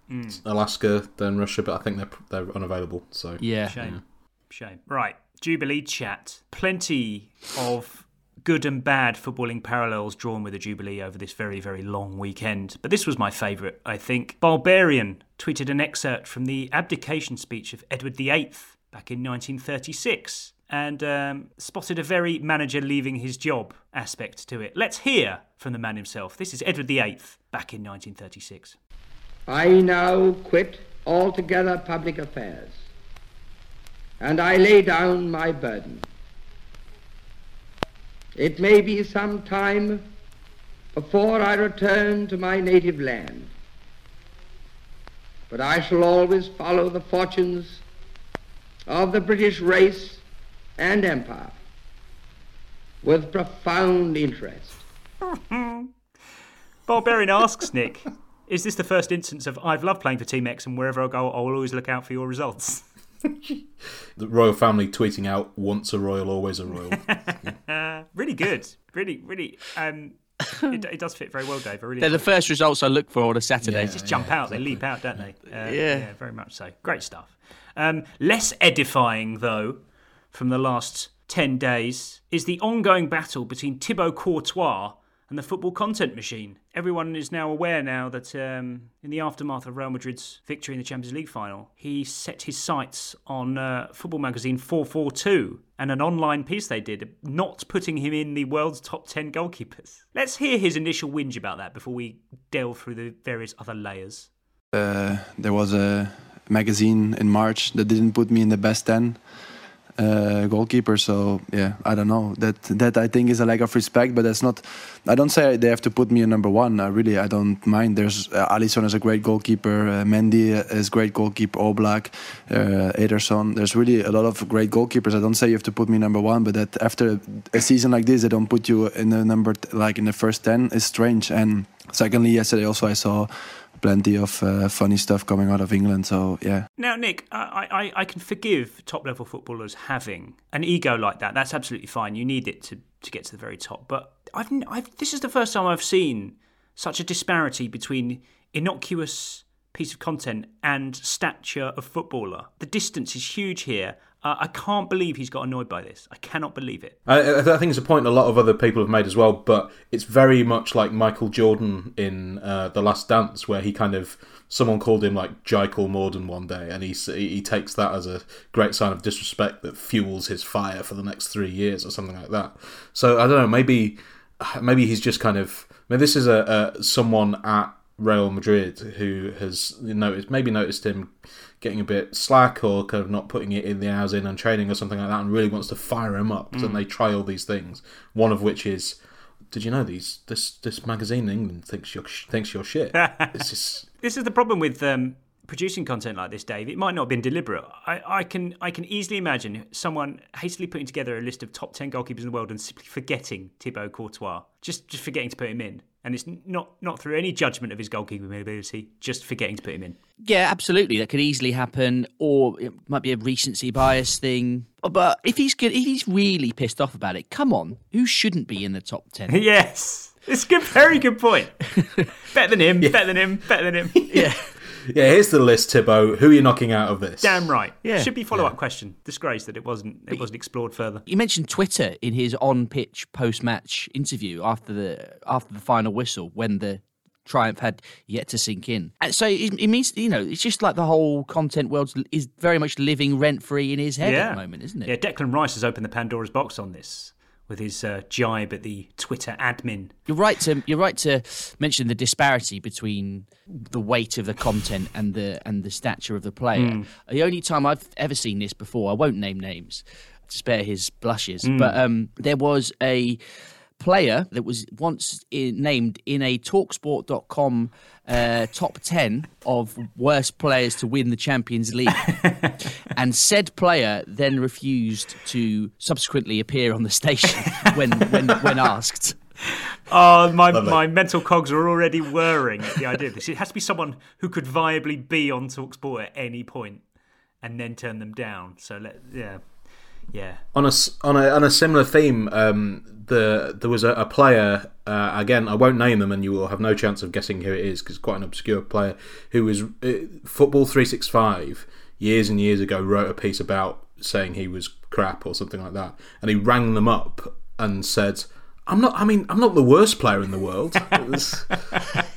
Mm. Alaska, then Russia, but I think they're they're unavailable. So yeah, Shame. Shame. Right. Jubilee chat. Plenty of good and bad footballing parallels drawn with the Jubilee over this very, very long weekend. But this was my favourite, I think. Barbarian tweeted an excerpt from the abdication speech of Edward VIII back in 1936 and um, spotted a very manager leaving his job aspect to it. Let's hear from the man himself. This is Edward VIII back in 1936. I now quit altogether public affairs, and I lay down my burden. It may be some time before I return to my native land, but I shall always follow the fortunes of the British race and empire with profound interest. (laughs) Barbarian asks Nick, "Is this the first instance of I've loved playing for Team X, and wherever I go, I'll always look out for your results"? The royal family tweeting out "Once a royal, always a royal." Uh, (laughs) really good, really, really. Um, it, it does fit very well, Dave. I really. they're the like it. first results I look for on a Saturday. They just jump out, they leap out, don't they? Uh, Yeah. very much so. Great stuff. Um, less edifying, though, from the last 10 days, is the ongoing battle between Thibaut Courtois and the football content machine. Everyone is now aware now that um, in the aftermath of Real Madrid's victory in the Champions League final, he set his sights on uh, Football Magazine FourFourTwo and an online piece they did, not putting him in the world's top 10 goalkeepers. Let's hear his initial whinge about that before we delve through the various other layers. Uh, there was a magazine in March that didn't put me in the best 10. Uh, goalkeeper. So yeah, I don't know. That that I think is a lack of respect, but that's not. I don't say they have to put me in number one. I really I don't mind. There's uh, Alisson is a great goalkeeper. Uh, Mendy is great goalkeeper. Oblak, uh, Ederson. There's really a lot of great goalkeepers. I don't say you have to put me number one, but that after a season like this, they don't put you in the number like in the first ten is strange. And secondly, yesterday also I saw plenty of uh, funny stuff coming out of England. So yeah. Now, Nick, I, I, I can forgive top level footballers having an ego like that. That's absolutely fine. You need it to, to get to the very top. But I've, I've this is the first time I've seen such a disparity between innocuous piece of content and stature of footballer. The distance is huge here. Uh, I can't believe he's got annoyed by this. I cannot believe it. I, I, think it's a point a lot of other people have made as well, but it's very much like Michael Jordan in uh, The Last Dance, where he kind of someone called him like Jaikal Morden one day, and he he takes that as a great sign of disrespect that fuels his fire for the next three years or something like that. So I don't know, maybe maybe he's just kind of. I mean, this is a, a someone at Real Madrid who has noticed maybe noticed him getting a bit slack or kind of not putting it in the hours in and training or something like that, and really wants to fire him up. Mm. And they try all these things. One of which is, did you know these this this magazine in England thinks you're thinks you're shit. (laughs) this is this is the problem with um, producing content like this, Dave. It might not have been deliberate. I, I can I can easily imagine someone hastily putting together a list of top ten goalkeepers in the world and simply forgetting Thibaut Courtois, just just forgetting to put him in and it's not not through any judgment of his goalkeeping ability, just forgetting to put him in. Yeah, absolutely, that could easily happen, or it might be a recency bias thing. But if he's good, if he's really pissed off about it, come on, who shouldn't be in the top ten? (laughs) yes, it's a good, very good point. (laughs) better than him, yeah. better than him, better than him. (laughs) yeah. Yeah, here's the list, Thibaut. Who are you knocking out of this? Damn right. Yeah. Should be follow up yeah. question. Disgrace that it wasn't it wasn't explored further. You mentioned Twitter in his on pitch post match interview after the after the final whistle when the triumph had yet to sink in. And so it, it, means, you know, it's just like the whole content world is very much living rent free in his head yeah. at the moment, isn't it? Yeah, Declan Rice has opened the Pandora's box on this with his uh, jibe at the Twitter admin. You're right to you're right to mention the disparity between the weight of the content and the and the stature of the player. Mm. The only time I've ever seen this before, I won't name names to spare his blushes, mm. but um, there was a player that was once in, named in a Talksport.com uh, top 10 of worst players to win the Champions League. (laughs) and said player then refused to subsequently appear on the station (laughs) when, when, when asked. Oh, my, my mental cogs are already whirring at the idea of this. It has to be someone who could viably be on Talksport at any point and then turn them down. So, let, yeah. Yeah. On a on a on a similar theme, um, the there was a, a player. Uh, again, I won't name them, and you will have no chance of guessing who it is because quite an obscure player who was uh, football three six five years and years ago wrote a piece about saying he was crap or something like that, and he rang them up and said I'm not. I mean, I'm not the worst player in the world. (laughs)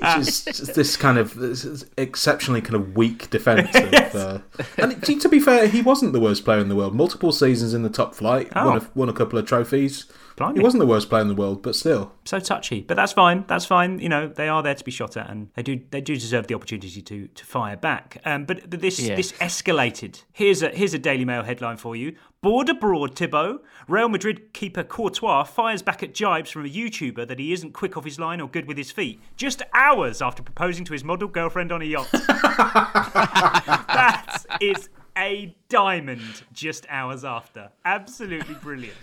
It's, just this kind of this exceptionally kind of weak defence. yes. uh, and to be fair, he wasn't the worst player in the world. Multiple seasons in the top flight, oh. won, a, won a couple of trophies. Blimey. He wasn't the worst player in the world, but still. So touchy. But that's fine. That's fine. You know, they are there to be shot at and they do they do deserve the opportunity to to fire back. Um, but, but this yeah. this escalated. Here's a here's a Daily Mail headline for you. Board abroad, Thibaut. Real Madrid keeper Courtois fires back at jibes from a YouTuber that he isn't quick off his line or good with his feet, just hours after proposing to his model girlfriend on a yacht. (laughs) that is a diamond just hours after. Absolutely brilliant.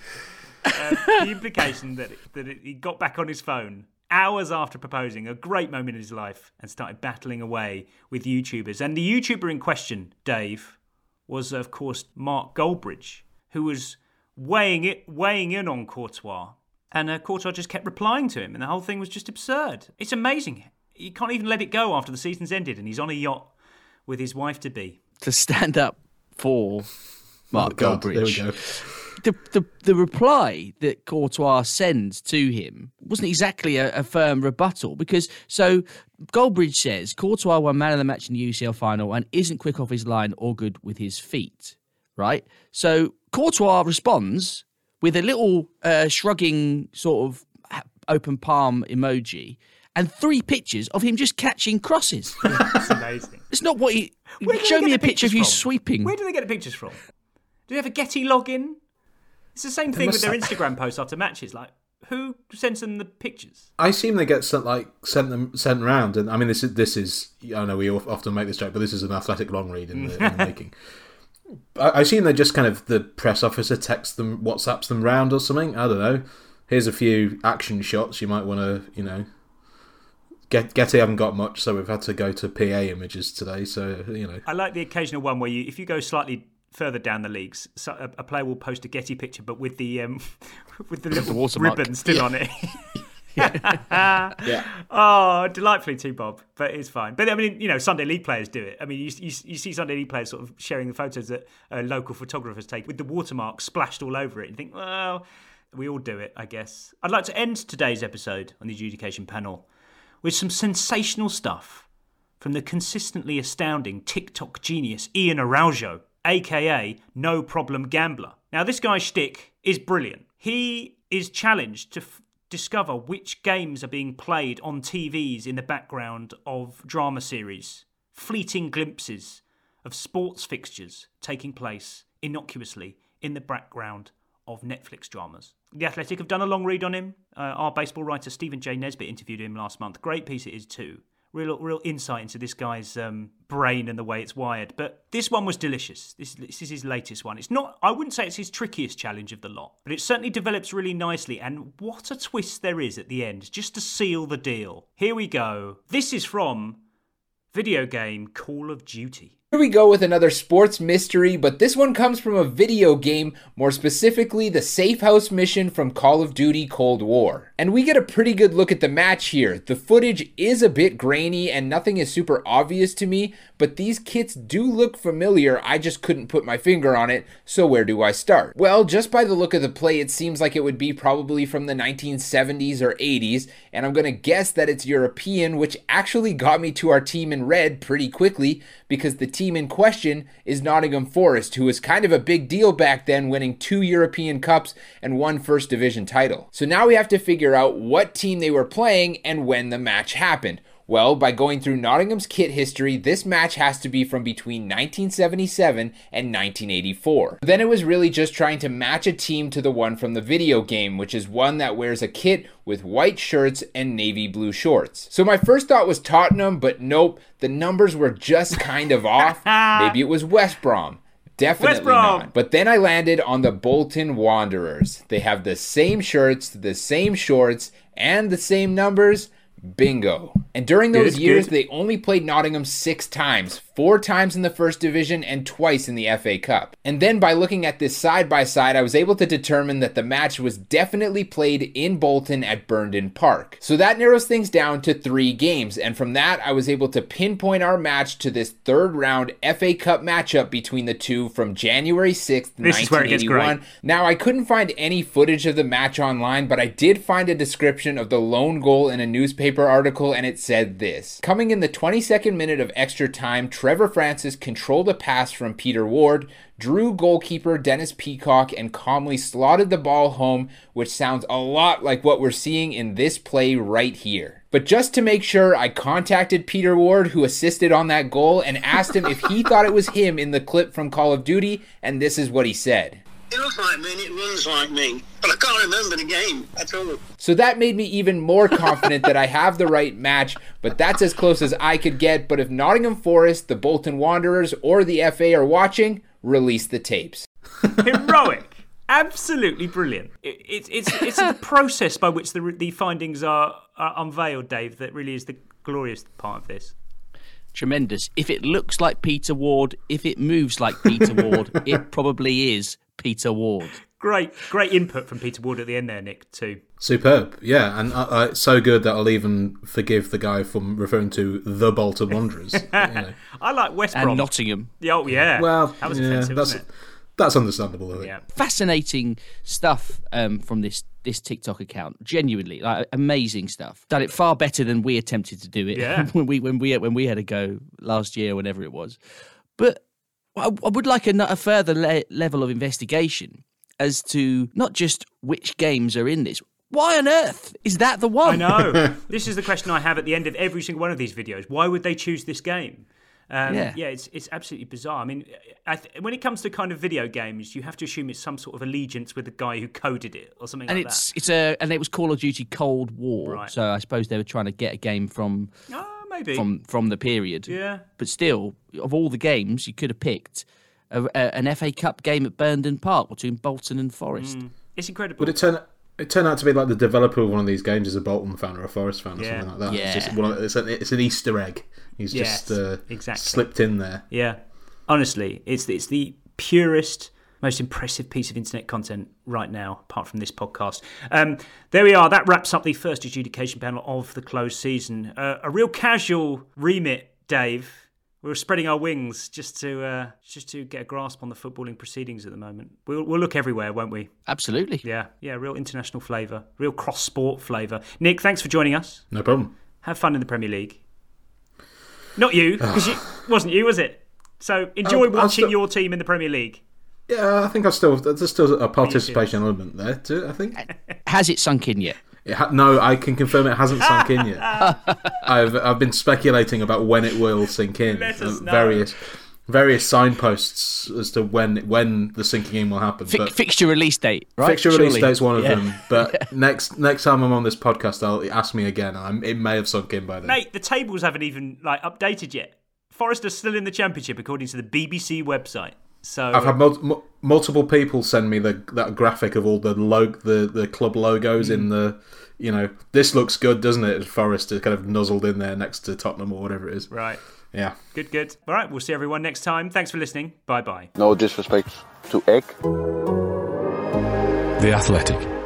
Um, the implication that, it, that it, he got back on his phone hours after proposing, a great moment in his life, and started battling away with YouTubers. And the YouTuber in question, Dave, was of course Mark Goldbridge, who was weighing it, weighing in on Courtois, and uh, Courtois just kept replying to him, and the whole thing was just absurd. It's amazing. He can't even let it go after the season's ended, and he's on a yacht with his wife to be. To stand up for Mark oh, Goldbridge the, the, the reply that Courtois sends to him wasn't exactly a, a, firm rebuttal because so Goldbridge says Courtois won man of the match in the UCL final and isn't quick off his line or good with his feet, right? So Courtois responds with a little uh, shrugging sort of open palm emoji and three pictures of him just catching crosses. (laughs) That's amazing. It's not what he. Show me a picture of you sweeping. Where do they get the pictures from? Do they have a Getty login? It's the same thing with their Instagram posts after matches. Like, who sends them the pictures? I assume they get sent like sent them sent around, and I mean this is this is I know we often make this joke, but this is an athletic long read in the, in the (laughs) making. I, I assume they're just kind of the press officer texts them, WhatsApps them round or something. I don't know. Here's a few action shots you might want to, you know. Get Getty haven't got much, so we've had to go to PA images today. So you know, I like the occasional one where you, if you go slightly further down the leagues, so a, a player will post a Getty picture, but with the um, (laughs) with the little watermark. ribbon still Yeah. on it. (laughs) yeah. Oh, delightfully too, Bob. But it's fine. But I mean, you know, Sunday League players do it. I mean, you, you, you see Sunday League players sort of sharing the photos that uh, local photographers take with the watermark splashed all over it. And think, well, we all do it, I guess. I'd like to end today's episode on the adjudication panel with some sensational stuff from the consistently astounding TikTok genius Ian Araujo, aka No Problem Gambler. Now, this guy's shtick is brilliant. He is challenged to f- discover which games are being played on TVs in the background of drama series, fleeting glimpses of sports fixtures taking place innocuously in the background of Netflix dramas. The Athletic have done a long read on him. Uh, our baseball writer Stephen J. Nesbitt interviewed him last month. Great piece it is too. Real, real insight into this guy's um, brain and the way it's wired. But this one was delicious. This, this is his latest one. It's not. I wouldn't say it's his trickiest challenge of the lot, but it certainly develops really nicely. And what a twist there is at the end, just to seal the deal. Here we go. This is from video game Call of Duty. Here we go with another sports mystery, but this one comes from a video game, more specifically the Safe House mission from Call of Duty Cold War. And we get a pretty good look at the match here. The footage is a bit grainy and nothing is super obvious to me, but these kits do look familiar. I just couldn't put my finger on it, so where do I start? Well, just by the look of the play, it seems like it would be probably from the 1970s or 80s, and I'm gonna guess that it's European, which actually got me to our team in red pretty quickly because the team in question is Nottingham Forest, who was kind of a big deal back then, winning two European Cups and one First Division title. So now we have to figure out what team they were playing and when the match happened. Well, by going through Nottingham's kit history, this match has to be from between 1977 and 1984. Then it was really just trying to match a team to the one from the video game, which is one that wears a kit with white shirts and navy blue shorts. So my first thought was Tottenham, but nope, the numbers were just kind of (laughs) off. Maybe it was West Brom. Definitely not. But then I landed on the Bolton Wanderers. They have the same shirts, the same shorts, and the same numbers. Bingo. And during those years, good. they only played Nottingham six times four times in the first division and twice in the FA Cup. And then by looking at this side by side, I was able to determine that the match was definitely played in Bolton at Burnden Park. So that narrows things down to three games. And from that, I was able to pinpoint our match to this third round FA Cup matchup between the two from January 6th, This is where it gets 1981. Now, I couldn't find any footage of the match online, but I did find a description of the lone goal in a newspaper article, and it said this Coming in the 22nd minute of extra time, Trevor Francis controlled a pass from Peter Ward, drew goalkeeper Dennis Peacock, and calmly slotted the ball home, which sounds a lot like what we're seeing in this play right here. But just to make sure, I contacted Peter Ward, who assisted on that goal, and asked him if he (laughs) thought it was him in the clip from Call of Duty, and this is what he said. It looks like me and it runs like me, but I can't remember the game at all. So that made me even more confident that I have the right match, but that's as close as I could get. But if Nottingham Forest, the Bolton Wanderers, or the FA are watching, release the tapes. (laughs) Heroic. Absolutely brilliant. It, it's it's it's the process by which the the findings are, are unveiled, Dave. That really is the glorious part of this. Tremendous. If it looks like Peter Ward, if it moves like Peter Ward, (laughs) it probably is Peter Ward. Great, great input from Peter Ward at the end there, Nick. Too. Superb, yeah, and uh, uh, so good that I'll even forgive the guy from referring to the Bolton Wanderers. (laughs) you know. I like West Brom. And Brom. Nottingham. Yeah, Oh yeah. Well, that was yeah, offensive, that's wasn't it? that's understandable. I think. Yeah. Fascinating stuff um, from this this TikTok account. Genuinely, like amazing stuff. Done it far better than we attempted to do it Yeah. (laughs) when we when we when we had a go last year, whenever it was. But I, I would like a, a further le- level of investigation as to not just which games are in this. Why on earth is that the one? I know. (laughs) this is the question I have at the end of every single one of these videos. Why would they choose this game? Um, Yeah. yeah, it's it's absolutely bizarre. I mean, I th- when it comes to kind of video games, you have to assume it's some sort of allegiance with the guy who coded it or something and like it's it's a and it was Call of Duty Cold War. Right. So I suppose they were trying to get a game from. Oh, maybe. from from the period. Yeah. But still, of all the games, you could have picked a, a, an FA Cup game at Burnden Park between Bolton and Forest. Mm. It's incredible. Would it turn it turned out to be like the developer of one of these games is a Bolton fan or a Forest fan or Yeah. something like that? Yeah. It's, just one of, it's, an, it's an Easter egg. He's Yes, just uh, exactly. slipped in there. Yeah, honestly, it's it's the purest, most impressive piece of internet content right now, apart from this podcast. Um, there we are. That wraps up the first adjudication panel of the closed season. Uh, a real casual remit, Dave. We were spreading our wings just to uh, just to get a grasp on the footballing proceedings at the moment. We'll, we'll look everywhere, won't we? Absolutely. Yeah, yeah. Real international flavour, real cross sport flavour. Nick, thanks for joining us. No problem. Have fun in the Premier League. Not you, because it (sighs) wasn't you, was it? So enjoy I'll- I'll watching still- your team in the Premier League. Yeah, I think I still there's still a participation element there too. I think. Has it sunk in yet? It ha- no, I can confirm it hasn't sunk in yet. (laughs) I've I've been speculating about when it will sink in. Let us Uh, know. various various signposts as to when when the sinking in will happen. Fi- but fixture release date, right? fixture release Surely. date's one of Yeah. them. But (laughs) next next time I'm on this podcast, I'll ask me again. I'm, it may have sunk in by then. Mate, the tables haven't even like updated yet. Forest are still in the championship according to the BBC website. So I've had mul- mu- multiple people send me the that graphic of all the log the, the club logos in hmm. the you know this looks good doesn't it? Forest is kind of nuzzled in there next to Tottenham or whatever it is. right. Yeah. Good, good. All right, we'll see everyone next time. Thanks for listening. Bye bye. No disrespect to Egg. The Athletic.